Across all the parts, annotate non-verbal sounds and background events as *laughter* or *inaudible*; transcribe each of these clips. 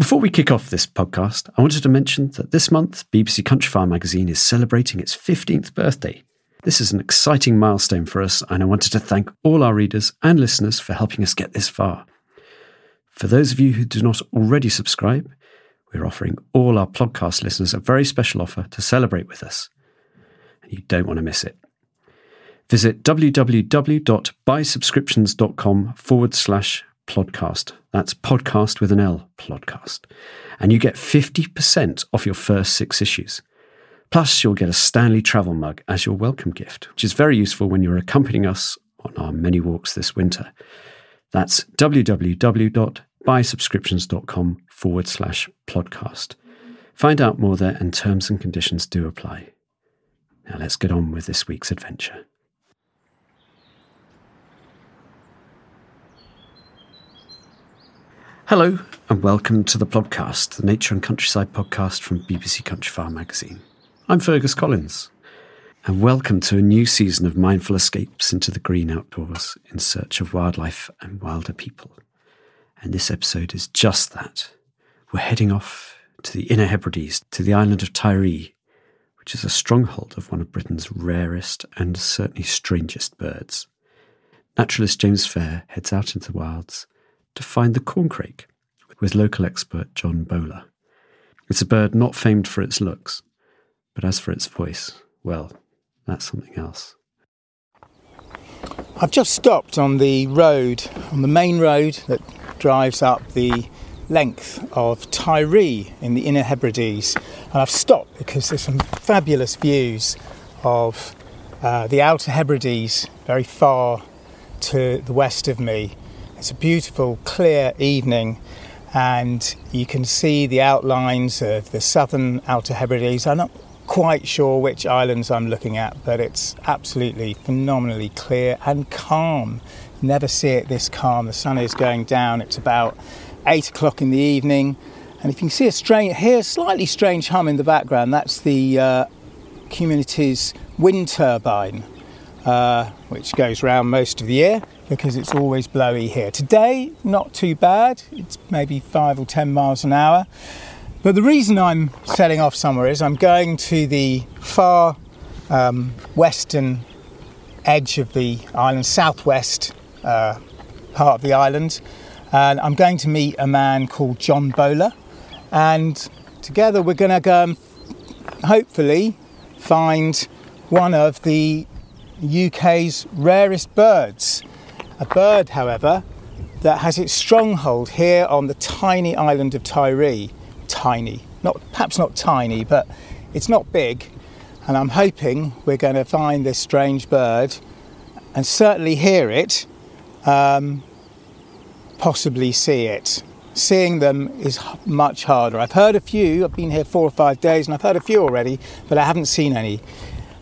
Before we kick off this podcast, I wanted to mention that this month BBC Countryfile magazine is celebrating its 15th birthday. This is an exciting milestone for us, and I wanted to thank all our readers and listeners for helping us get this far. For those of you who do not already subscribe, we're offering all our podcast listeners a very special offer to celebrate with us. And you don't want to miss it. Visit www.buysubscriptions.com forward slash Plodcast. That's podcast with an L, Plodcast. And you get 50% off your first six issues. Plus, you'll get a Stanley travel mug as your welcome gift, which is very useful when you're accompanying us on our many walks this winter. That's www.buysubscriptions.com forward slash plodcast. Find out more there, and terms and conditions do apply. Now, let's get on with this week's adventure. Hello, and welcome to the podcast, the Nature and Countryside podcast from BBC Countryfile magazine. I'm Fergus Collins, and welcome to a new season of mindful escapes into the green outdoors in search of wildlife and wilder people. And this episode is just that. We're heading off to the Inner Hebrides, to the island of Tiree, which is a stronghold of one of Britain's rarest and certainly strangest birds. Naturalist James Fair heads out into the wilds to find the corncrake with local expert John Bowler. It's a bird not famed for its looks, but as for its voice, well, that's something else. I've just stopped on the road, on the main road that drives up the length of Tiree in the Inner Hebrides. And I've stopped because there's some fabulous views of uh, the Outer Hebrides very far to the west of me. It's a beautiful, clear evening, and you can see the outlines of the southern Outer Hebrides. I'm not quite sure which islands I'm looking at, but it's absolutely phenomenally clear and calm. Never see it this calm. The sun is going down. It's about eight o'clock in the evening, and if you can see a strange, hear a slightly strange hum in the background, that's the uh, community's wind turbine, uh, which goes round most of the year because it's always blowy here. Today, not too bad, it's maybe five or ten miles an hour. But the reason I'm setting off somewhere is I'm going to the far um, western edge of the island, southwest uh, part of the island, and I'm going to meet a man called John Bowler. And together we're going to go and hopefully find one of the UK's rarest birds. A bird, however, that has its stronghold here on the tiny island of Tiree. Tiny, not perhaps not tiny, but it's not big. And I'm hoping we're going to find this strange bird and certainly hear it, um, possibly see it. Seeing them is much harder. I've heard a few, I've been here four or five days and I've heard a few already, but I haven't seen any.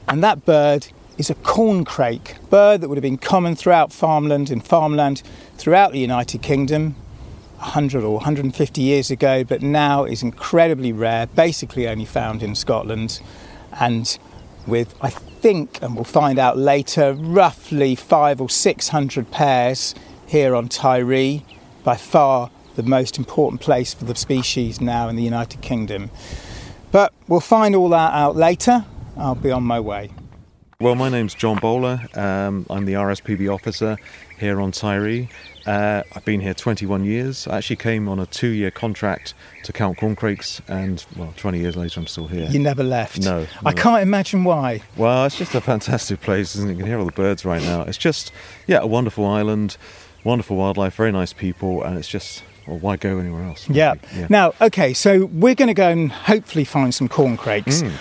And that bird is a corncrake, bird that would have been common throughout farmland and farmland throughout the United Kingdom 100 or 150 years ago, but now is incredibly rare, basically only found in Scotland. and with, I think, and we'll find out later, roughly five or six hundred pairs here on Tiree, by far the most important place for the species now in the United Kingdom. But we'll find all that out later. I'll be on my way. Well, my name's John Bowler. Um, I'm the RSPB officer here on Tiree. Uh, I've been here 21 years. I actually came on a two year contract to count corncrakes, and well, 20 years later, I'm still here. You never left. No, I can't imagine why. Well, it's just a fantastic place, isn't it? You can hear all the birds right now. It's just, yeah, a wonderful island, wonderful wildlife, very nice people, and it's just, well, why go anywhere else? Yeah. yeah. Now, okay, so we're going to go and hopefully find some corncrakes. Mm.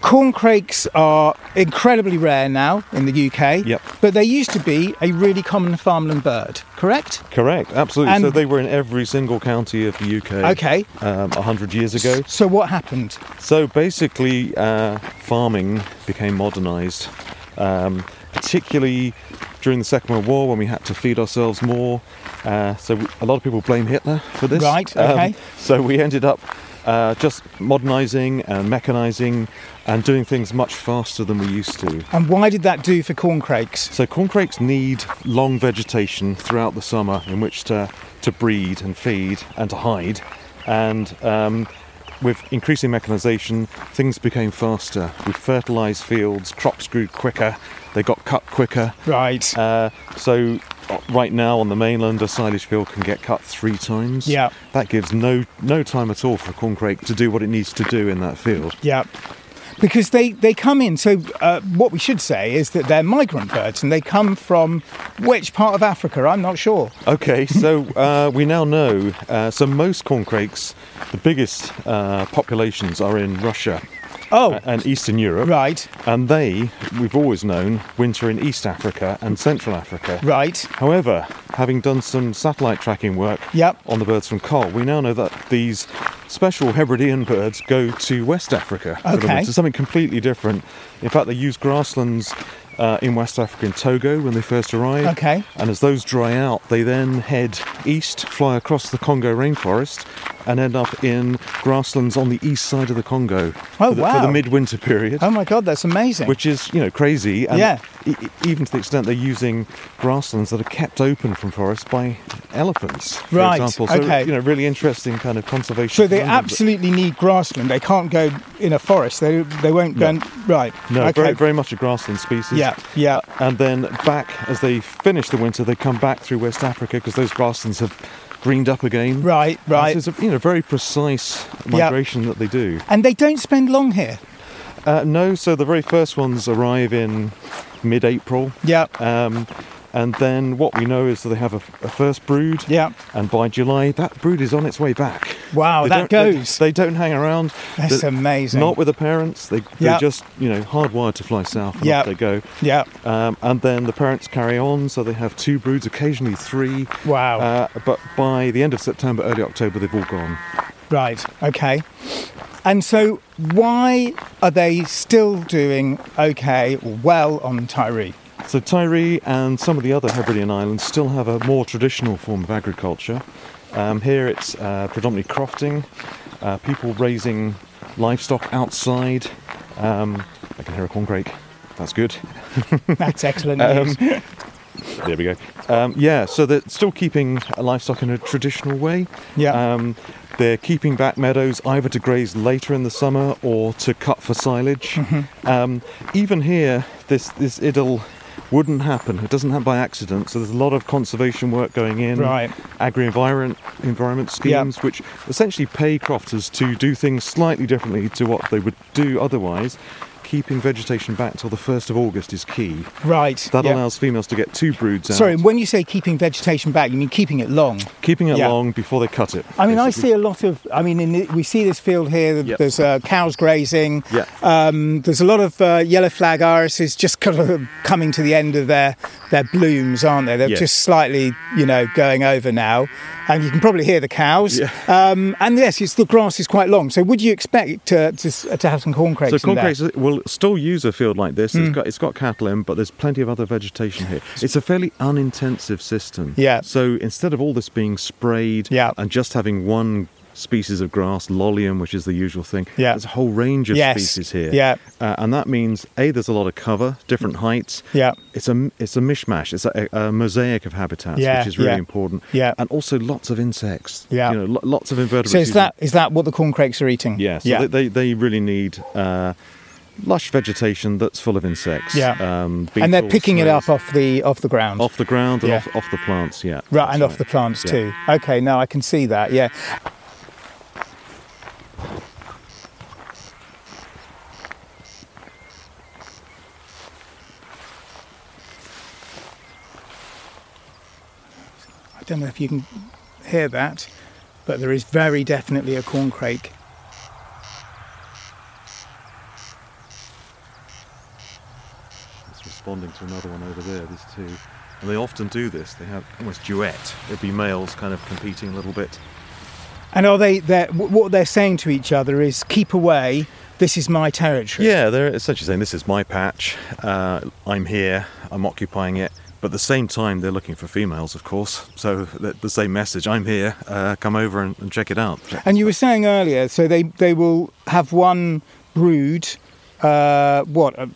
Corncrakes are incredibly rare now in the UK, Yep. but they used to be a really common farmland bird, correct? Correct, absolutely. And- so they were in every single county of the UK. Okay. Um, 100 years ago. So what happened? So basically, uh, farming became modernised, um, particularly during the Second World War when we had to feed ourselves more. Uh, so a lot of people blame Hitler for this. Um, Right, okay. so we ended up uh, just modernising and mechanising and doing things much faster than we used to. And why did that do for corncrakes? So corncrakes need long vegetation throughout the summer in which to, to breed and feed and to hide. And um, with increasing mechanisation, things became faster. We fertilised fields, crops grew quicker, they got cut quicker. Right. Uh, so uh, right now on the mainland, a silage field can get cut three times. Yeah. That gives no no time at all for a corncrake to do what it needs to do in that field. yeah. Because they, they come in, so uh, what we should say is that they're migrant birds and they come from which part of Africa? I'm not sure. Okay, so *laughs* uh, we now know. Uh, so most corncrakes, the biggest uh, populations are in Russia Oh, and Eastern Europe, right, and they, we've always known, winter in East Africa and Central Africa. right. However, having done some satellite tracking work Yep. on the birds from Coll, we now know that these special Hebridean birds go to West Africa for the Okay. winter, something completely different. In fact, they use grasslands uh, in West Africa in Togo when they first arrive. Okay. And as those dry out, they then head east, fly across the Congo rainforest, and end up in grasslands on the east side of the Congo Oh, for, the, for wow. the midwinter period Oh my God, that's amazing. which is you know crazy and Yeah. e- even to the extent they're using grasslands that are kept open from forests by elephants for Right, example so okay. you know really interesting kind of conservation so they absolutely need grassland. They can't go in a forest. They they won't go. No. And, right. no Okay. very, very much a grassland species Yeah. Yeah. and then back as they finish the winter they come back through west africa because those grasslands have greened up again Right. Right. so it's a you know very precise migration that they do And they don't spend long here. uh, no so the very first ones arrive in mid-april Yeah. Um, and then what we know is that they have a, a first brood. Yeah. And by July, that brood is on its way back. Wow, They that don't- they- goes. They, don't hang around. That's They're amazing. Not with the parents. They. They're just, you know, hardwired to fly south and Yeah. they go. Yeah. Um, and then the parents carry on, so they have two broods, occasionally three. Wow. Uh, but by the end of September, early October, they've all gone. Right. Okay. And so, why are they still doing okay well on Tiree? So Tiree and some of the other Hebridean islands still have a more traditional form of agriculture. Um, here it's uh, predominantly crofting, uh, people raising livestock outside. Um, I can hear a corn corncrake. That's good. *laughs* That's excellent. Um, *laughs* there we go. Um, yeah, so they're still keeping livestock in a traditional way. Yeah. Um, they're keeping back meadows either to graze later in the summer or to cut for silage. Mm-hmm. Um, even here, this this idyll wouldn't happen. It doesn't happen by accident. So there's a lot of conservation work going in. Right. Agri-environment environment schemes, which essentially pay crofters to do things slightly differently to what they would do otherwise. Keeping vegetation back till the 1st of August is key. right. That yeah. allows females to get two broods out. Sorry, when you say keeping vegetation back, you mean keeping it long? keeping it Yeah. long before they cut it. I mean, I see a lot of. I mean, in the, we see this field here. Yep. There's uh, cows grazing. Yeah. Um, there's a lot of uh, yellow flag irises just kind of coming to the end of their their blooms, aren't they? They're Yeah. just slightly, you know, going over now, and you can probably hear the cows. Yeah. Um, and yes, it's the grass is quite long. So would you expect to to, to have some corn corncrakes? So in there? corncrakes will still use a field like this. Hmm. It's got it's got cattle in, but there's plenty of other vegetation here. It's a fairly unintensive system. Yeah. So instead of all this being sprayed Yeah. and just having one species of grass, lolium, which is the usual thing. Yeah. There's a whole range of Yes. species here. Yeah. Uh, and that means a there's a lot of cover, different heights. Yeah. It's a it's a mishmash. It's a, a mosaic of habitats, Yeah, which is really yeah. important. Yeah. And also lots of insects. Yeah. You know, lo- lots of invertebrates. So is that is that what the corncrakes are eating? Yeah. So yeah. They, they really need. Uh, Lush vegetation that's full of insects. Yeah. Um, and they're beetles, picking it up off the off the ground. off the ground and Yeah. off, off the plants. Yeah. right, and off the plants Yeah. too. Okay, now I can see that. Yeah. Don't know if you can hear that, but there is very definitely a corncrake. It's responding to another one over there. There's two, and they often do this. They have almost duet. It'd be males kind of competing a little bit. And are they? They're, what they're saying to each other is, "Keep away. This is my territory." Yeah, they're essentially saying this is my patch. Uh, I'm here. I'm occupying it. But at the same time, they're looking for females, of course. So the, the same message: I'm here. Uh, come over and, and check it out. And you were saying earlier, so they they will have one brood. Uh, what uh,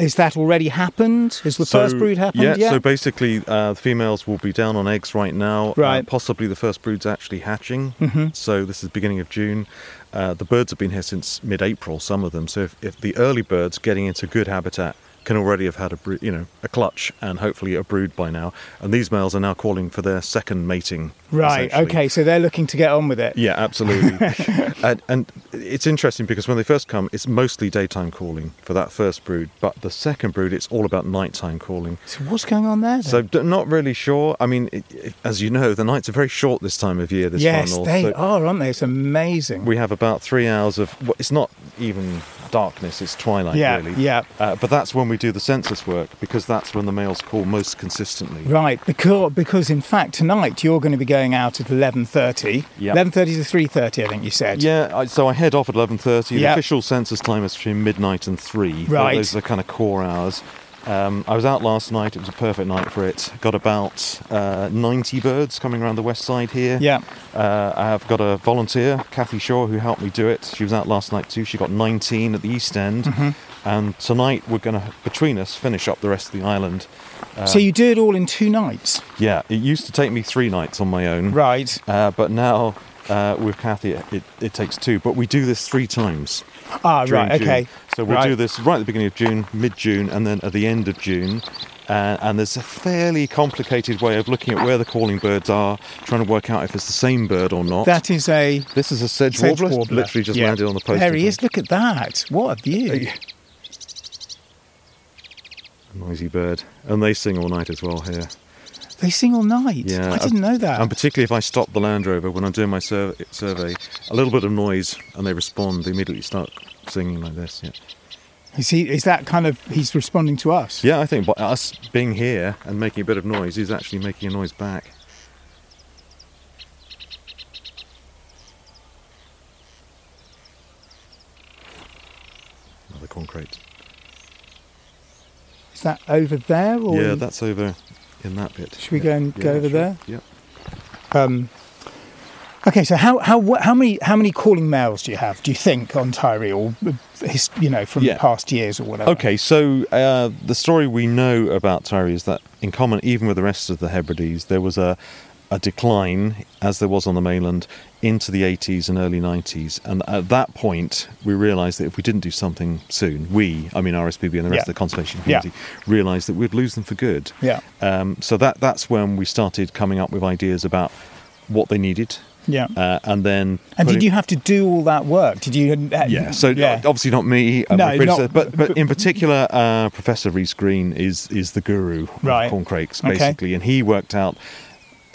is that already happened? Has the So, first brood happened? Yeah, yet? so basically, uh, the females will be down on eggs right now. Uh, Right. possibly the first brood's actually hatching. Mhm. So this is beginning of June. Uh, the birds have been here since mid-April, some of them. So if, if the early birds getting into good habitat can already have had a brood, you know, a clutch and hopefully a brood by now. And these males are now calling for their second mating. right. Okay. So they're looking to get on with it. Yeah, absolutely. *laughs* and, and it's interesting because when they first come, it's mostly daytime calling for that first brood. But the second brood, it's all about nighttime calling. So what's going on there? then? So d- not really sure. I mean, it, it- as you know, the nights are very short this time of year. This yes, far north. they So are, aren't they? It's amazing. We have about three hours of. Well, it's not even darkness; it's twilight. Yeah, really. yeah. Uh, but that's when we do the census work because that's when the males call most consistently. Right, because because in fact tonight you're going to be going out at eleven thirty. Yep. Eleven thirty to three thirty, I think you said. Yeah, I, so I head off at eleven thirty. The official census time is between midnight and three. Right. Those are kind of core hours. Um, I was out last night. It was a perfect night for it. Got about uh, 90 birds coming around the west side here. Yeah. Uh, I have got a volunteer, Kathy Shaw, who helped me do it. She was out last night too. She got 19 at the east end. Mm-hmm. And tonight we're going to, between us, finish up the rest of the island. so you do it all in two nights, Yeah, it used to take me three nights on my own. right? Uh, but now uh, with Kathy, it, it takes two. But we do this three times. Ah, right. June. Okay. So we'll right. do this right at the beginning of June, mid June, and then at the end of June. Uh, and there's a fairly complicated way of looking at where the calling birds are, trying to work out if it's the same bird or not. That is a this is a sedge, sedge warbler, warbler. literally just Yeah. landed on the post. There he is. Look at that. What a view. A Noisy bird, and they sing all night as well here. They sing all night. Yeah, I didn't know that. And particularly if I stop the Land Rover when I'm doing my sur- survey, a little bit of noise, and they respond. They immediately start singing like this. Yeah. Is he? Is that kind of? He's responding to us. Yeah, I think by us being here and making a bit of noise, he's actually making a noise back. Another corncrake. Is that over there? Or Yeah, that's over in that bit. Should we Yeah. go and Yeah, go over sure. there? Yep. Um, okay, so how how how many how many calling males do you have? Do you think on Tiree, or uh, his, you know from Yeah. past years or whatever? Okay, so uh, the story we know about Tiree is that, in common even with the rest of the Hebrides, there was a, a decline, as there was on the mainland, into the 80s and early 90s. And at that point, we realised that if we didn't do something soon, we, I mean RSPB and the rest Yeah. of the conservation Yeah. community, realised that we'd lose them for good. Yeah. Um, so that that's when we started coming up with ideas about what they needed. Yeah. Uh, and then. and did you have to do all that work? Did you? Uh, yeah, so yeah. obviously not me, uh, No, not- but but *laughs* in particular, uh, Professor Rhys Green is is the guru Right. of corncrakes Okay. basically, and he worked out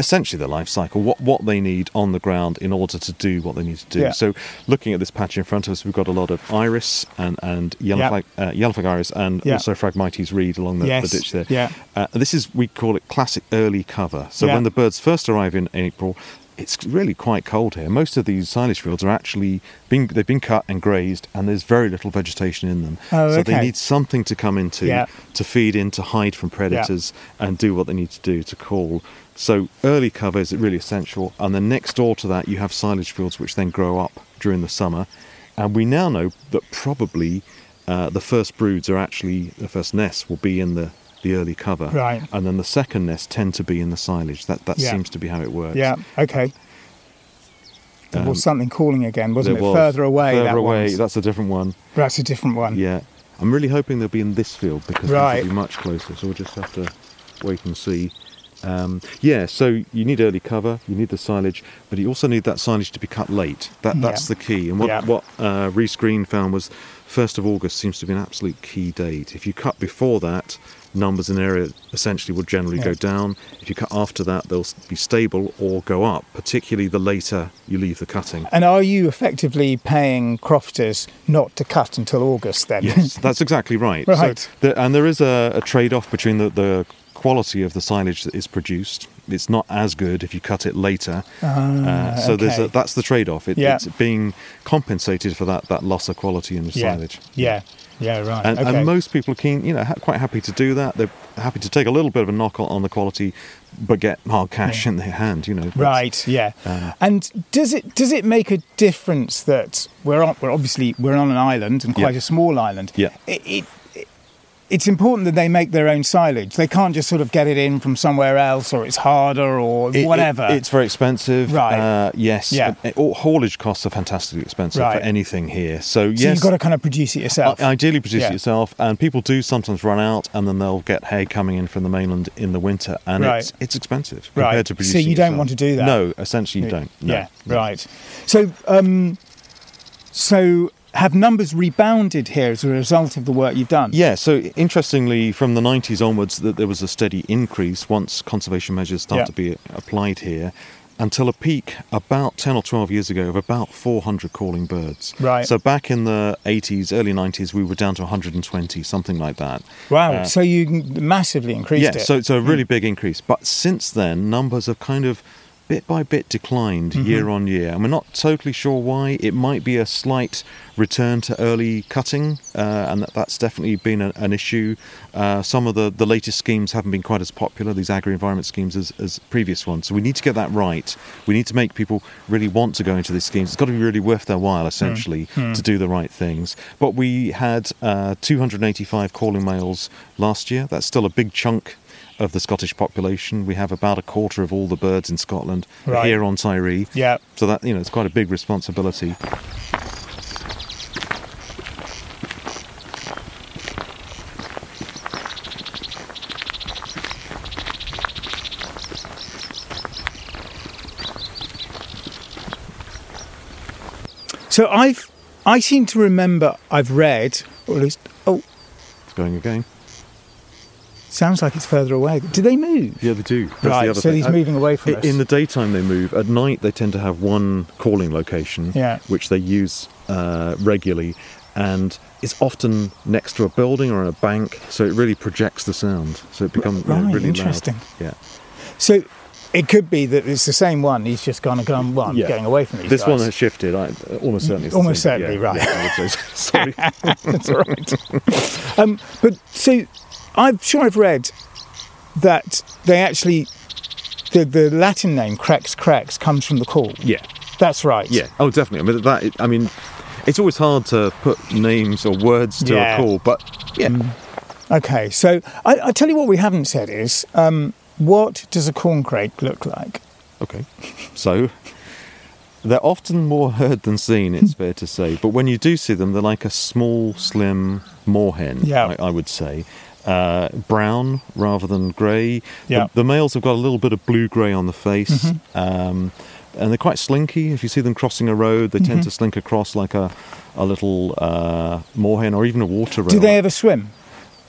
essentially the life cycle, what what they need on the ground in order to do what they need to do. Yeah. So looking at this patch in front of us, we've got a lot of iris and and yellow Yeah. flag uh, yellow flag iris and Yeah. also Phragmites reed along the, Yes, the ditch there. yeah. Uh, this is we call it classic early cover. So Yeah. when the birds first arrive in April, it's really quite cold here. Most of these silage fields are actually been they've been cut and grazed, and there's very little vegetation in them. Oh, so they need something to come into Yeah. to feed in, to hide from predators, and do what they need to do to call. So early cover is really essential, and then next door to that you have silage fields which then grow up during the summer, and we now know that probably uh, the first broods are actually the first nests will be in the the early cover, Right. and then the second nests tend to be in the silage. That that Yeah. seems to be how it works. Yeah. Okay. There Um, was something calling again, wasn't it? was. Further away. Further that away. one's- That's a different one. That's a different one. Yeah. I'm really hoping they'll be in this field because Right. they'll be much closer. So we'll just have to wait and see. Um, yeah, so you need early cover, you need the silage, but you also need that silage to be cut late. That that's Yeah. the key. And what Yeah. what uh, Rhys Green found was first of August seems to be an absolute key date. If you cut before that, numbers in the area essentially will generally Yeah. go down. If you cut after that, they'll be stable or go up. Particularly the later you leave the cutting. And are you effectively paying crofters not to cut until August then? Yes, that's *laughs* exactly right. Right. So the, and there is a, a trade-off between the, the quality of the silage that is produced. It's not as good if you cut it later. uh, so there's okay. a, that's the trade-off. It, Yeah. It's being compensated for that, that loss of quality in the yeah. silage. Yeah. Yeah. Right. And, okay. and most people are keen, you know, ha- quite happy to do that. They're happy to take a little bit of a knock on, on the quality, but get hard cash in their hand. You know, Right. Yeah. Um, and does it does it make a difference that we're on? We're obviously we're on an island and quite Yeah. a small island. Yeah. It, it- it's important that they make their own silage. They can't just sort of get it in from somewhere else, or it's harder, or It- it- whatever. it's very expensive. Right. Uh, yes. Yeah. Uh, haulage costs are fantastically expensive Right. for anything here. So, so yes. you've got to kind of produce it yourself. I- Ideally, produce Yeah. it yourself, and people do sometimes run out, and then they'll get hay coming in from the mainland in the winter, and Right. it's it's expensive Right. compared to So you don't yourself. want to do that? No, essentially you don't. No. Yeah, right. So, um, so have numbers rebounded here as a result of the work you've done? Yeah. So interestingly, from the 90s onwards, that there was a steady increase once conservation measures started Yeah. to be applied here. Until a peak about 10 or 12 years ago of about 400 calling birds. Right. So back in the 80s, early 90s, we were down to 120, something like that. Wow. Uh, so you massively increased yeah, it. Hmm. so it's a really big increase. But since then, numbers have kind of bit by bit declined Mm-hmm. year on year, and we're not totally sure why. It might be a slight return to early cutting, uh, and that, that's definitely been a, an issue. Uh, some of the, the latest schemes haven't been quite as popular, these agri-environment schemes, as, as previous ones. So we need to get that right. We need to make people really want to go into these schemes. It's got to be really worth their while, essentially, to do the right things. But we had uh, 285 calling males last year. That's still a big chunk of the Scottish population. We have about a quarter of all the birds in Scotland Right. here on Tiree. Yeah. So that you know, it's quite a big responsibility. So I've, I seem to remember I've read, or at least, oh, It's going again. Sounds like it's further away. Do they move? Yeah, they do. That's Right, the so thing. he's moving away from us. In the daytime, they move. At night, they tend to have one calling location, Yeah. which they use uh, regularly, and it's often next to a building or a bank, so it really projects the sound. So it becomes you know, Right, really interesting. loud. Yeah. So it could be that it's the same one. He's just gone and gone, well, I'm Yeah. getting away from these This guys. one has shifted. I, almost certainly. Almost same, certainly, yeah, right. yeah, I would say. *laughs* Sorry. That's all right. um, but so I'm sure I've read that they actually the the Latin name Crex Crex comes from the call. yeah. That's right. Yeah. Oh, definitely. I mean, that. I mean, it's always hard to put names or words to Yeah. a call, but yeah. Okay. So I, I tell you what we haven't said is um, what does a corncrake look like? Okay. So they're often more heard than seen. It's *laughs* fair to say, but when you do see them, they're like a small, slim moorhen. Yeah. I, I would say. Uh, brown rather than grey. Yeah. Mm-hmm. The, the males have got a little bit of blue grey on the face. Um, and they're quite slinky. If you see them crossing a road, they Mm-hmm. tend to slink across like a, a little uh, moorhen or even a water rail. Do they ever swim?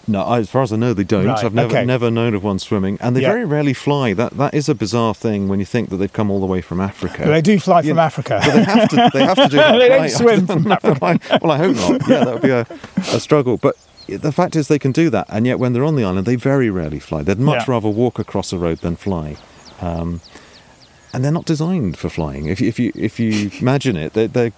No, as far as I know, they don't. Right, I've never okay. never known of one swimming, and they Yeah. very rarely fly. That that is a bizarre thing when you think that they've come all the way from Africa. They do fly from Africa. But they have to. They have to do *laughs* that. They don't right. swim from Africa. well, I hope not. Yeah, that would be a, a struggle. But the fact is, they can do that, and yet when they're on the island, they very rarely fly. They'd much Yeah. rather walk across a road than fly. Um, and they're not designed for flying. If you, if you if you *laughs* imagine it, they're, they're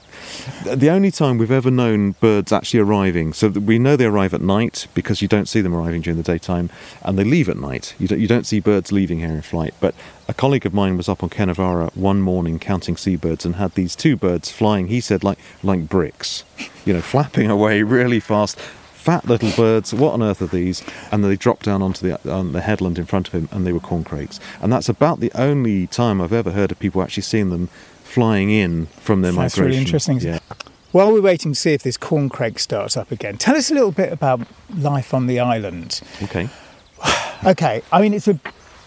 the only time we've ever known birds actually arriving. So we know they arrive at night because you don't see them arriving during the daytime, and they leave at night. You don't, you don't see birds leaving here in flight. But a colleague of mine was up on Kenavara one morning counting seabirds and had these two birds flying. He said like like bricks, you know, *laughs* flapping away really fast fat little birds. What on earth are these? And they dropped down onto the on the headland in front of him, and they were corncrakes. And that's about the only time I've ever heard of people actually seeing them flying in from their That's migration. really interesting. Yeah. While we're waiting to see if this corncrake starts up again, tell us a little bit about life on the island. Okay. *sighs* Okay, I mean it's a.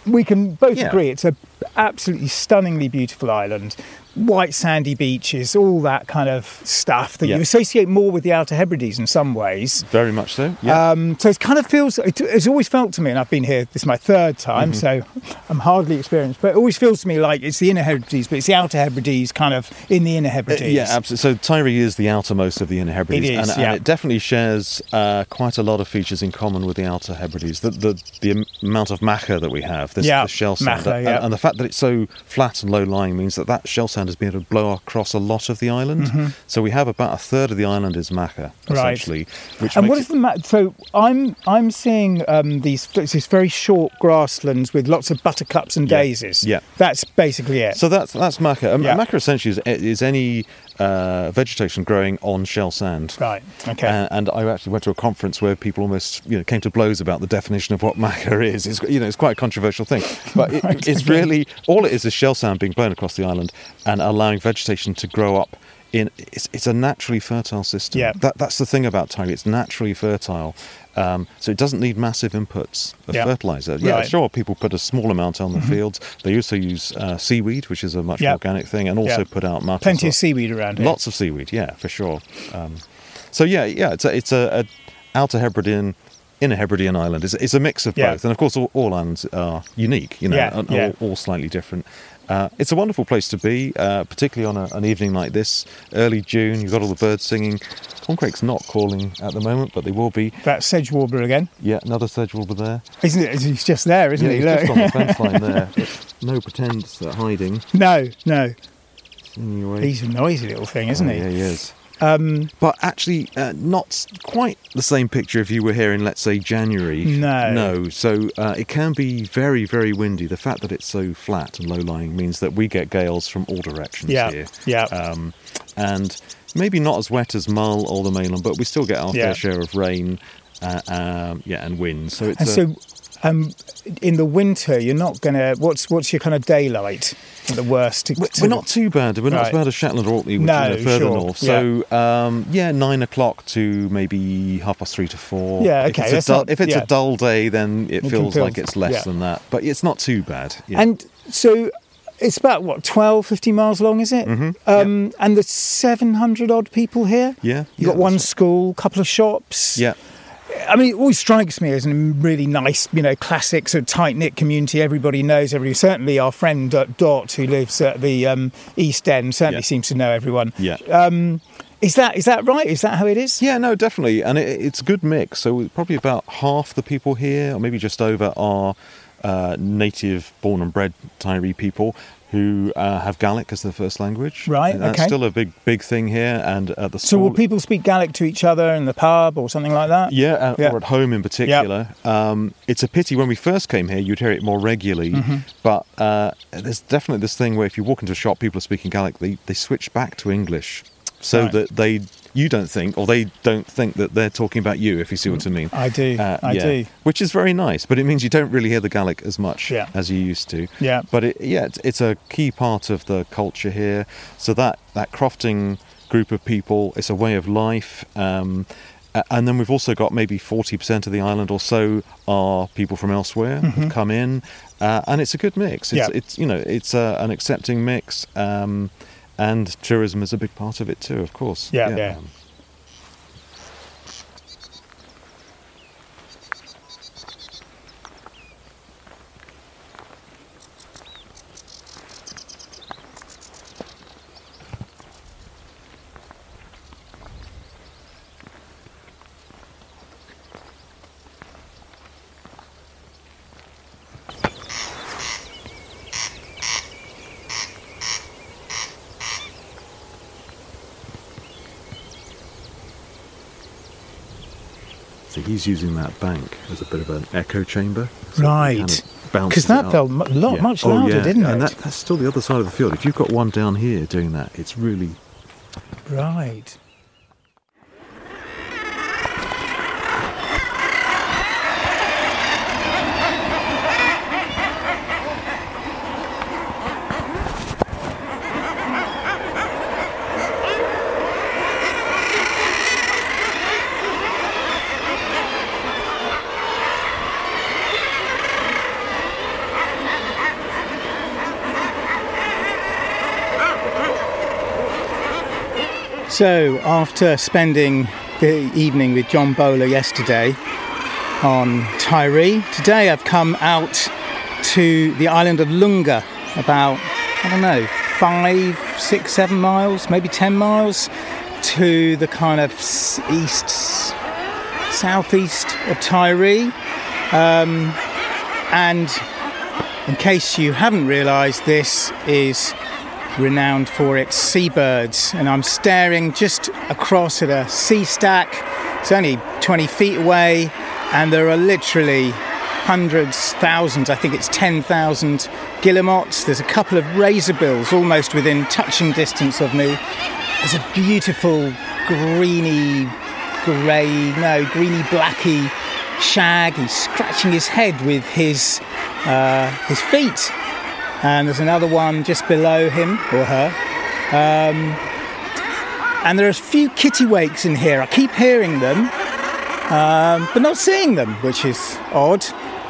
We can both Yeah. agree it's a absolutely stunningly beautiful island. White sandy beaches, all that kind of stuff that Yeah. you associate more with the Outer Hebrides in some ways. Very much so. Yeah. Um, so it kind of feels, it, it's always felt to me, and I've been here, this is my third time, Mm-hmm. so I'm hardly experienced, but it always feels to me like it's the Inner Hebrides, but it's the Outer Hebrides kind of in the Inner Hebrides. Uh, yeah, absolutely. So Tiree is the outermost of the Inner Hebrides, It is, and, yeah. and it definitely shares uh, quite a lot of features in common with the Outer Hebrides. The the, the amount of machair that we have, this Yeah, the shell sand, machair, and, and the fact that it's so flat and low lying means that that shell sand has been able to blow across a lot of the island. So we have about a third of the island is machair, Mm-hmm. Right. Which And what is the ma- so I'm I'm seeing um, these these very short grasslands with lots of buttercups and Yeah, daisies. yeah. that's basically it. So that's that's machair. Um, Yeah. Machair essentially is, is any uh, vegetation growing on shell sand. right. Okay. Uh, and I actually went to a conference where people almost, you know, came to blows about the definition of what machair *laughs* is. It's, you know, it's quite a controversial thing, *laughs* but it, Right, it's really all it is is shell sand being blown across the island and allowing vegetation to grow up. In it's, it's a naturally fertile system. Yeah. That, that's the thing about Tiree. It's naturally fertile, um, so it doesn't need massive inputs of Yeah. fertilizer. Yeah, Right. sure. People put a small amount on the fields. They also use uh, seaweed, which is a much Yeah. more organic thing, and also Yeah. put out muck. Plenty of seaweed around here. Lots of seaweed, yeah, for sure. Um, so yeah, yeah, it's a, it's a, a outer Hebridean, inner Hebridean island. It's, it's a mix of Yeah. both, and of course, all, all islands are unique, you know, Yeah, and yeah. All, all slightly different. Uh, it's a wonderful place to be, uh, particularly on a, an evening like this, early June. You've got all the birds singing. Corncrake's not calling at the moment, but they will be. That sedge warbler again, Yeah, another sedge warbler there. isn't it? He's just there, isn't yeah, he? he's Look. just on the fence *laughs* line there. No pretense at hiding. no, no. He's a noisy little thing, isn't Oh, he? Yeah, he is. But actually, uh, not quite the same picture if you were here in, let's say, January. No. No. So uh, it can be very, very windy. The fact that it's so flat and low lying means that we get gales from all directions Yeah, here. yeah. Um, and maybe not as wet as Mull or the mainland, but we still get our Yeah. fair share of rain. Uh, um, yeah, and wind. So it's And a- so, um, in the winter, you're not gonna. What's what's your kind of daylight at the worst? to- We're, to- we're not too bad. We're not as bad as Shetland or Orkney, which No, is further sure, north. So um, yeah, nine o'clock to maybe half past three to four. Yeah, If okay, it's, a dull, not- if it's yeah. a dull day, then it feels feel- like it's less yeah. than that. But it's not too bad. Yeah. And so it's about what 12, 15 miles long, is it? Mhm, Um, And there's seven hundred odd people here. yeah, You've yeah, got one that's school, couple of shops. Yeah, I mean, it always strikes me as a really nice, you know, classic sort of tight knit community. Everybody knows everybody. Certainly, our friend uh, Dot, who lives at the um, East End, certainly Yeah. seems to know everyone. yeah. Um, is that is that right? Is that how it is? Yeah, no, definitely, and it, it's a good mix. So probably about half the people here, or maybe just over, are uh, native, born and bred Tiree people who uh, have Gaelic as their first language. Right, And that's okay. still a big, big thing here. And at the So will people speak Gaelic to each other in the pub or something like that? Yeah, uh, Yeah. or at home in particular. Um, it's a pity when we first came here, you'd hear it more regularly. Mm-hmm. But uh, there's definitely this thing where if you walk into a shop, people are speaking Gaelic, they, they switch back to English so Right. that they you don't think, or they don't think that they're talking about you, if you see what I mean. I do. Uh, I yeah. do. Which is very nice, but it means you don't really hear the Gaelic as much Yeah. as you used to. Yeah. But it, yeah, it's, it's a key part of the culture here. So that that crofting group of people, it's a way of life. Um, and then we've also got maybe 40% of the island or so are people from elsewhere who've come in, uh, and it's a good mix. It's, Mm-hmm. Yeah. it's you know it's uh, an accepting mix, um, and tourism is a big part of it too, of course. Yeah, yeah. So he's using that bank as a bit of an echo chamber. So Right. kind of Because that felt mu- lot, Yeah. much Oh, louder, yeah. didn't And it? that, that's still the other side of the field. If you've got one down here doing that, it's really Right. So, after spending the evening with John Bowler yesterday on Tiree, today I've come out to the island of Lunga, about, I don't know, five, six, seven miles, maybe 10 miles to the kind of east, southeast of Tiree. Um, and in case you haven't realised, this is renowned for its seabirds. And I'm staring just across at a sea stack. It's only 20 feet away, and there are literally hundreds, thousands, I think it's 10,000 guillemots. There's a couple of razorbills almost within touching distance of me. There's a beautiful greeny, grey, no, greeny blacky shag. He's scratching his head with his uh, his feet and there's another one just below him or her. Um, and there are a few kittiwakes in here. I keep hearing them, um, but not seeing them, which is odd.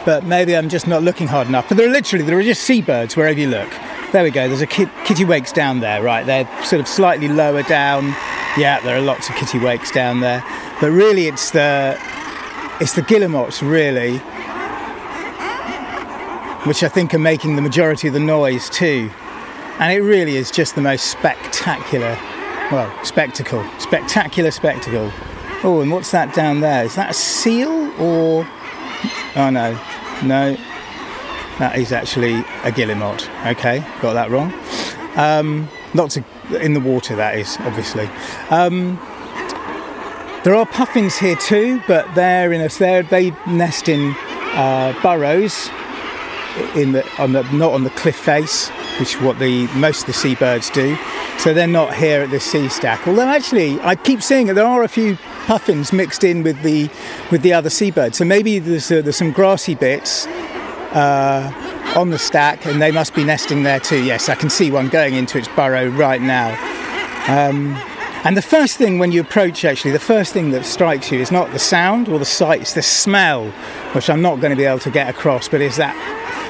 But maybe I'm just not looking hard enough. But there are literally there are just seabirds wherever you look. There we go. There's a kit- kittiwakes down there, right? They're sort of slightly lower down. Yeah, there are lots of kittiwakes down there. But really, it's the it's the guillemots really which I think are making the majority of the noise too. And it really is just the most spectacular, well, spectacle, spectacular spectacle. Oh, and what's that down there? Is that a seal or? Oh no, no, that is actually a guillemot. Okay, got that wrong. Um, lots of in the water. That is obviously. Um, there are puffins here too, but they're in a they nest in uh, burrows in the on the not on the cliff face, which is what the most of the seabirds do. So they're not here at the sea stack. Although actually, I keep seeing that there are a few puffins mixed in with the with the other seabirds. So maybe there's uh, there's some grassy bits uh, on the stack, and they must be nesting there too. Yes, I can see one going into its burrow right now. Um, and the first thing when you approach, actually, the first thing that strikes you is not the sound or the sight, it's the smell, which I'm not going to be able to get across, but is that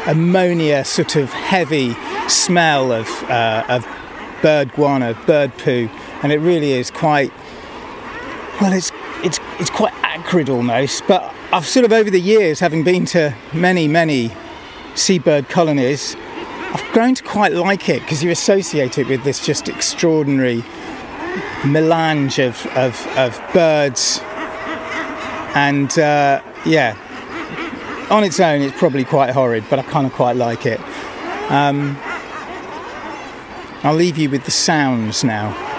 ammonia sort of heavy smell of, uh, of bird guano, bird poo, and it really is quite well. It's it's it's quite acrid almost. But I've sort of over the years, having been to many many seabird colonies, I've grown to quite like it because you associate it with this just extraordinary melange of of, of birds, and uh, yeah, on its own, it's probably quite horrid, but I kind of quite like it. Um, I'll leave you with the sounds now.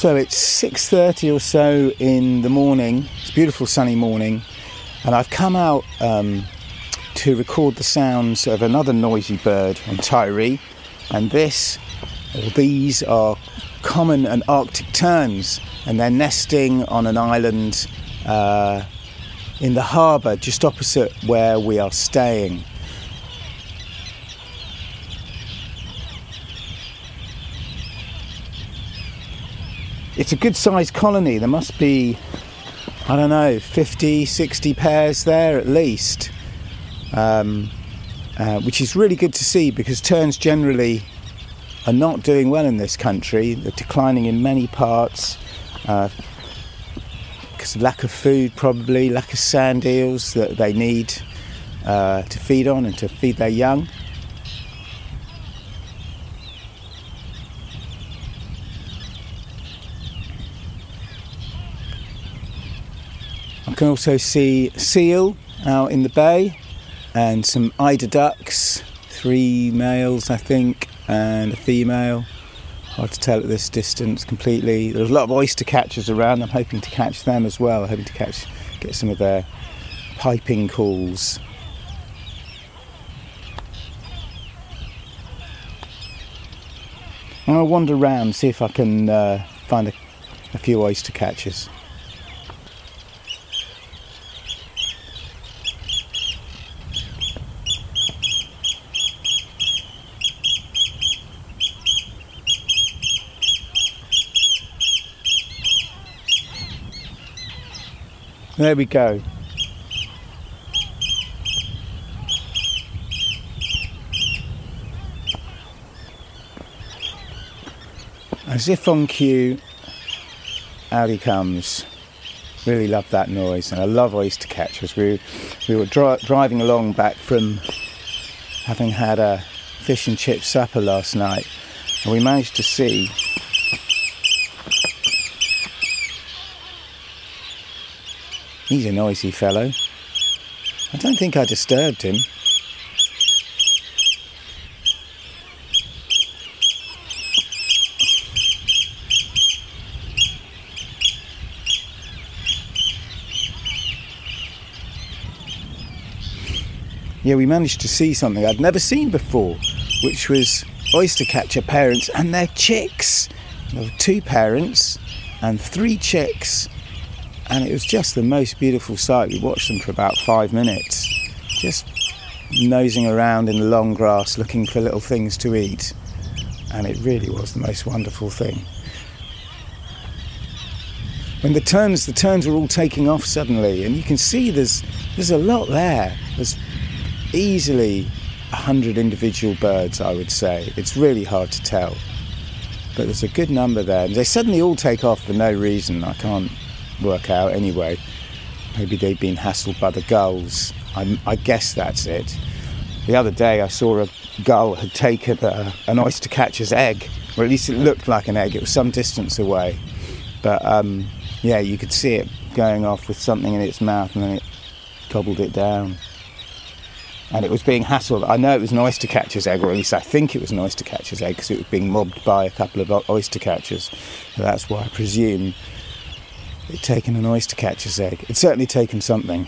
So it's 6:30 or so in the morning. It's a beautiful sunny morning, and I've come out um, to record the sounds of another noisy bird on Tiree, and this or these are common and Arctic terns, and they're nesting on an island uh, in the harbour just opposite where we are staying. It's a good sized colony. There must be, I don't know, 50, 60 pairs there at least, um, uh, which is really good to see because terns generally are not doing well in this country. They're declining in many parts uh, because of lack of food, probably lack of sand eels that they need uh, to feed on and to feed their young. Can also see seal out in the bay and some eider ducks, three males I think, and a female. Hard to tell at this distance completely. There's a lot of oyster catchers around. I'm hoping to catch them as well. hoping to catch, get some of their piping calls. I'll wander around, see if I can uh, find a, a few oyster catchers. There we go. As if on cue, out he comes. Really love that noise, and I love oyster catchers. We we were dri- driving along back from having had a fish and chip supper last night, and we managed to see He's a noisy fellow. I don't think I disturbed him. Yeah, we managed to see something I'd never seen before, which was oyster catcher parents and their chicks. There were two parents and three chicks and it was just the most beautiful sight. We watched them for about five minutes, just nosing around in the long grass looking for little things to eat, and it really was the most wonderful thing. When the terns, the terns were all taking off suddenly, and you can see there's there's a lot there. There's easily a hundred individual birds, I would say. It's really hard to tell, but there's a good number there, and they suddenly all take off for no reason. I can't work out anyway. Maybe they've been hassled by the gulls. I, I guess that's it. The other day I saw a gull had taken a, an oyster catcher's egg, or at least it looked like an egg. It was some distance away. But um, yeah, you could see it going off with something in its mouth and then it gobbled it down. And it was being hassled. I know it was an oyster catcher's egg, or at least I think it was an oyster catcher's egg because it was being mobbed by a couple of oyster catchers. So that's why I presume It'd taken an oyster catcher's egg. It's certainly taken something.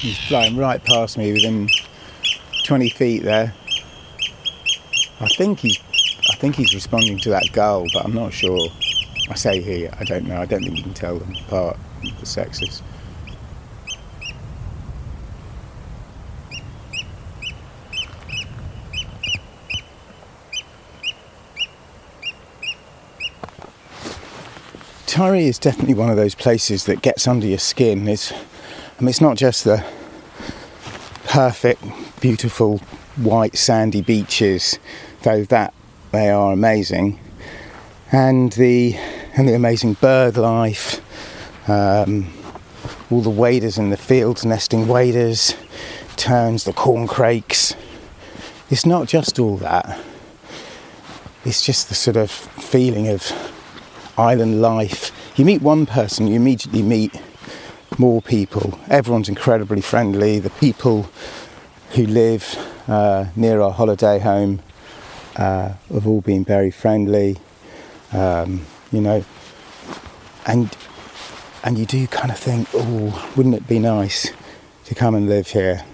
He's flying right past me within 20 feet there. I think he's I think he's responding to that gull, but I'm not sure. I say he, I don't know, I don't think you can tell them apart, the sexes. Tiree is definitely one of those places that gets under your skin. It's, I mean, it's not just the perfect, beautiful, white, sandy beaches, though that they are amazing and the and the amazing bird life, um, all the waders in the fields, nesting waders, terns, the corncrakes. It's not just all that. It's just the sort of feeling of island life. You meet one person, you immediately meet more people. Everyone's incredibly friendly. The people who live uh, near our holiday home uh, have all been very friendly um, you know, and and you do kind of think, oh, wouldn't it be nice to come and live here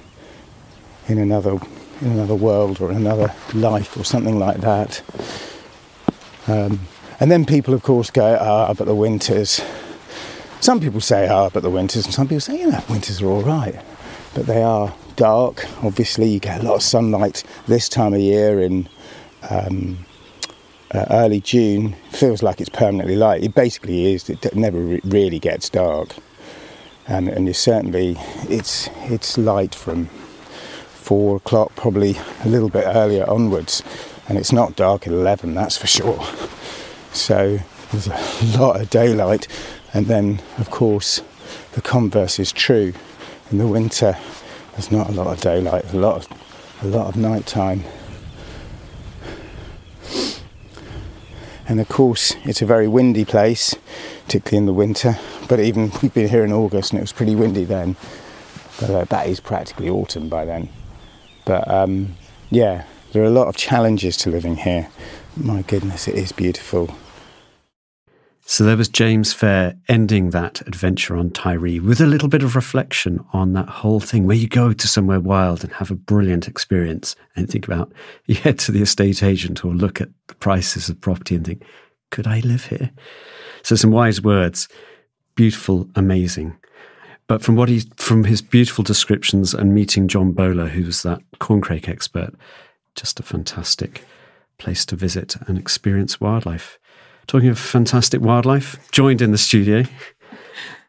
in another in another world or another life or something like that. Um, and then people, of course, go, ah, but the winters. Some people say, ah, but the winters, and some people say, you yeah, winters are all right, but they are dark. Obviously, you get a lot of sunlight this time of year in um, uh, early June, feels like it's permanently light. It basically is. It never re- really gets dark, and and it's certainly it's it's light from four o'clock, probably a little bit earlier onwards, and it's not dark at eleven. That's for sure. So there's a lot of daylight, and then of course the converse is true. In the winter, there's not a lot of daylight. A lot of a lot of night time. And of course, it's a very windy place, particularly in the winter. But even we've been here in August and it was pretty windy then. But uh, that is practically autumn by then. But um, yeah, there are a lot of challenges to living here. My goodness, it is beautiful. So there was James Fair ending that adventure on Tiree with a little bit of reflection on that whole thing where you go to somewhere wild and have a brilliant experience and think about *laughs* you head to the estate agent or look at the prices of property and think, could I live here? So some wise words, beautiful, amazing. But from what he from his beautiful descriptions and meeting John Bowler, who was that corncrake expert, just a fantastic place to visit and experience wildlife. Talking of fantastic wildlife, joined in the studio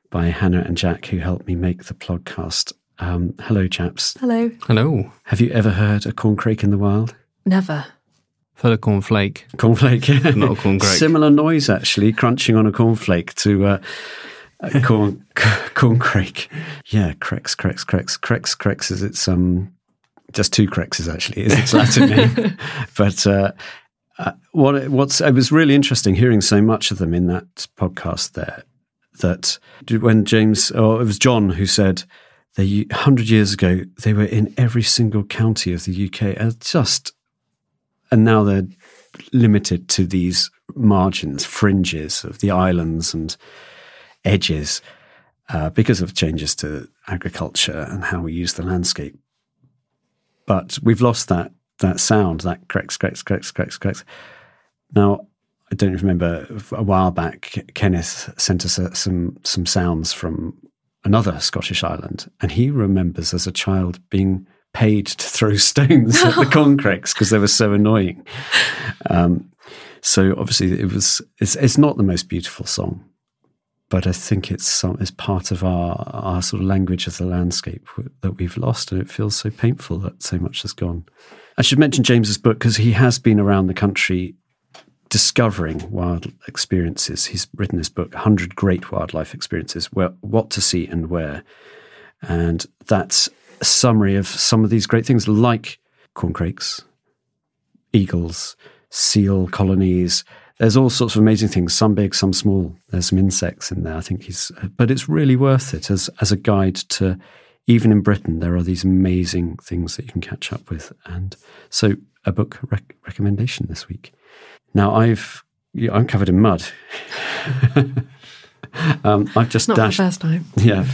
by Hannah and Jack, who helped me make the podcast. Um, hello, chaps. Hello. Hello. Have you ever heard a corncrake in the wild? Never. For a cornflake. Cornflake, yeah. Not a corncrake. Similar noise, actually, crunching on a cornflake to uh, a corn *laughs* corncrake. Yeah, crex, crex, crex, crex, crex is its um, just two crexes actually is its Latin name, *laughs* but. Uh, uh, what what's it was really interesting hearing so much of them in that podcast there that when James or it was John who said they hundred years ago they were in every single county of the UK and just and now they're limited to these margins fringes of the islands and edges uh, because of changes to agriculture and how we use the landscape. But we've lost that that sound, that crex, crex, crex, crex, crex. Now, I don't remember a while back, Kenneth sent us uh, some some sounds from another Scottish island, and he remembers as a child being paid to throw *laughs* stones at the *laughs* corncrakes because they were so annoying. Um, so obviously, it was it's, it's not the most beautiful song, but I think it's some, it's part of our our sort of language of the landscape that we've lost, and it feels so painful that so much has gone. I should mention James's book because he has been around the country discovering wild experiences. He's written this book, 100 Great Wildlife Experiences, where, what to see and where. And that's a summary of some of these great things like corncrakes, eagles, seal colonies. There's all sorts of amazing things, some big, some small. There's some insects in there. I think he's, but it's really worth it as, as a guide to even in Britain, there are these amazing things that you can catch up with. And so, a book rec- recommendation this week. Now, I've yeah, I'm covered in mud. *laughs* um, I've just Not dashed. the first time. *laughs* Yeah,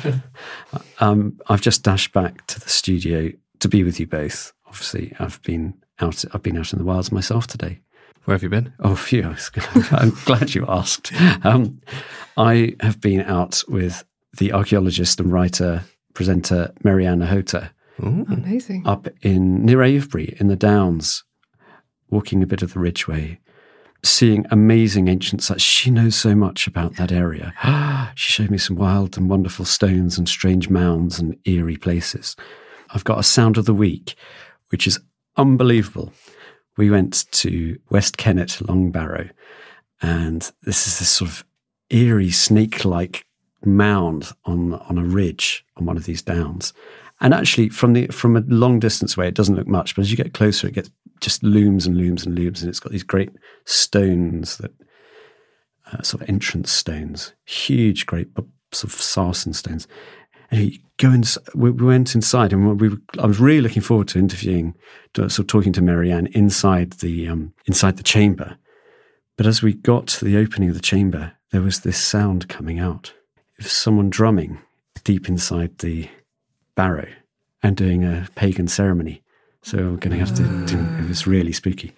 um, I've just dashed back to the studio to be with you both. Obviously, I've been out. I've been out in the wilds myself today. Where have you been? Oh, phew! *laughs* I'm glad you asked. Um, I have been out with the archaeologist and writer presenter Mary-Ann Ochota Amazing. up in near Avebury in the Downs, walking a bit of the Ridgeway, seeing amazing ancient sites. She knows so much about that area. *gasps* she showed me some wild and wonderful stones and strange mounds and eerie places. I've got a sound of the week, which is unbelievable. We went to West Kennet, Long Barrow, and this is this sort of eerie, snake like mound on on a ridge on one of these downs. And actually, from the from a long distance away, it doesn't look much, but as you get closer, it gets just looms and looms and looms, and it's got these great stones that uh, sort of entrance stones, huge, great sort of sarsen stones. And you go in, we went inside, and we were, I was really looking forward to interviewing, to, sort of talking to Mary-Ann inside the um, inside the chamber. But as we got to the opening of the chamber, there was this sound coming out someone drumming deep inside the barrow and doing a pagan ceremony. So we're going to have to do ah. it. was really spooky.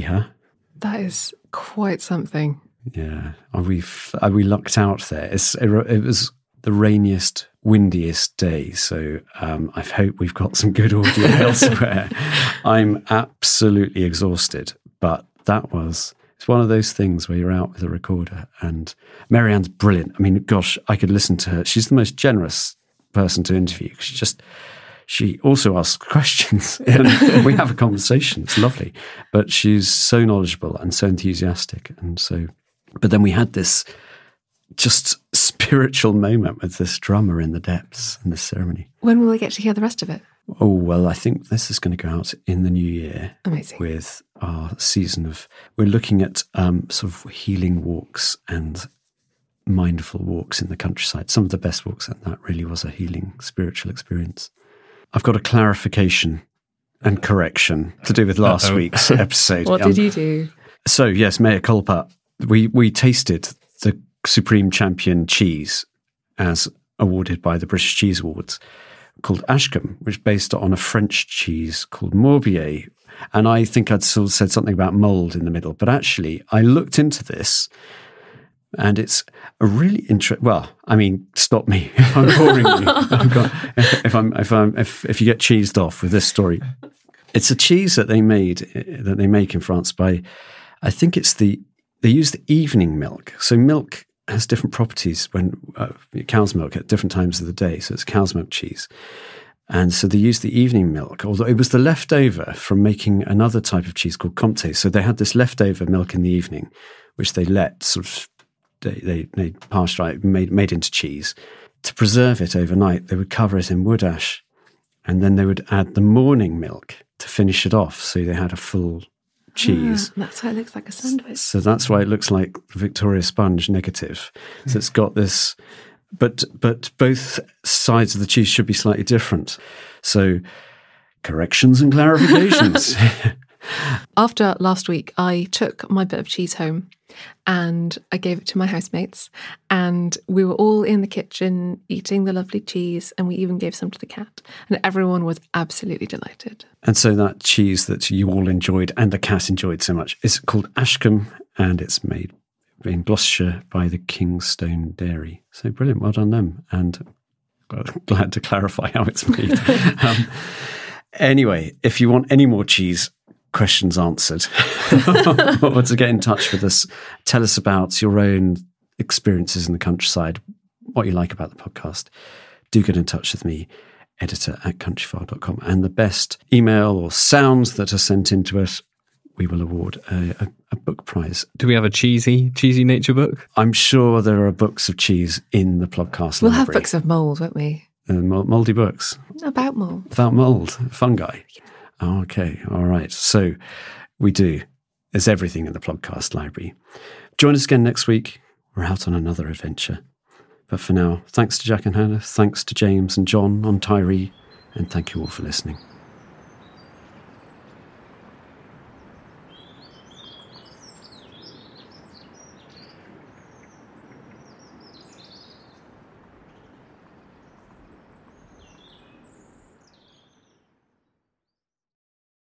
Huh? That is quite something. Yeah. Are we, are we lucked out there? It's, it, it was the rainiest, windiest day. So um, I hope we've got some good audio *laughs* elsewhere. I'm absolutely exhausted, but that was. It's one of those things where you're out with a recorder, and Mary-Ann's brilliant. I mean, gosh, I could listen to her. She's the most generous person to interview. She just she also asks *laughs* questions and we have a conversation. It's lovely. But she's so knowledgeable and so enthusiastic. And so, but then we had this just spiritual moment with this drummer in the depths in this ceremony. When will I get to hear the rest of it? Oh, well, I think this is going to go out in the new year Amazing. with our season of, we're looking at um, sort of healing walks and mindful walks in the countryside. Some of the best walks, and that really was a healing spiritual experience. I've got a clarification and correction to do with last Uh-oh. week's *laughs* episode. What Um, did you do? So yes, Mea culpa. We we tasted the supreme champion cheese as awarded by the British Cheese Awards, called Ashcombe, which is based on a French cheese called Morbier. And I think I'd sort of said something about mold in the middle, but actually I looked into this, and it's a really interesting. Well, I mean, stop me *laughs* if I'm boring you. *laughs* Got- if, I'm if I'm if if you get cheesed off with this story, it's a cheese that they made uh, that they make in France by, I think it's the they use the evening milk. So milk has different properties when uh, cow's milk at different times of the day. So it's cow's milk cheese. And so they used the evening milk, although it was the leftover from making another type of cheese called Comté. So they had this leftover milk in the evening, which they let sort of they they, they pasteurized, made made into cheese. To preserve it overnight, they would cover it in wood ash, and then they would add the morning milk to finish it off. So they had a full cheese. Ah, that's why it looks like a sandwich. So that's why it looks like Victoria Sponge negative. So it's got this, but but both sides of the cheese should be slightly different. So corrections and clarifications. *laughs* After last week, I took my bit of cheese home and I gave it to my housemates. And we were all in the kitchen eating the lovely cheese, and we even gave some to the cat. And everyone was absolutely delighted. and so that cheese that you all enjoyed and the cat enjoyed so much is called Ashcombe, and it's made in Gloucestershire by the Kingstone Dairy. So brilliant, well done them, and *laughs* glad to clarify how it's made. *laughs* um, anyway, if you want any more cheese questions answered, *laughs* *laughs* or to get in touch with us, tell us about your own experiences in the countryside, what you like about the podcast, do get in touch with me, editor at countryfile.com. And the best email or sounds that are sent into it, we will award a, a, a book prize. Do we have a cheesy, cheesy nature book? I'm sure there are books of cheese in the podcast. We'll have books of mould, won't we? Uh, mol- moldy books About mould. About mold, fungi. Okay, all right. So we do. There's everything in the podcast library. Join us again next week. We're out on another adventure. But for now, thanks to Jack and Hannah, thanks to James and John on Tiree, and thank you all for listening.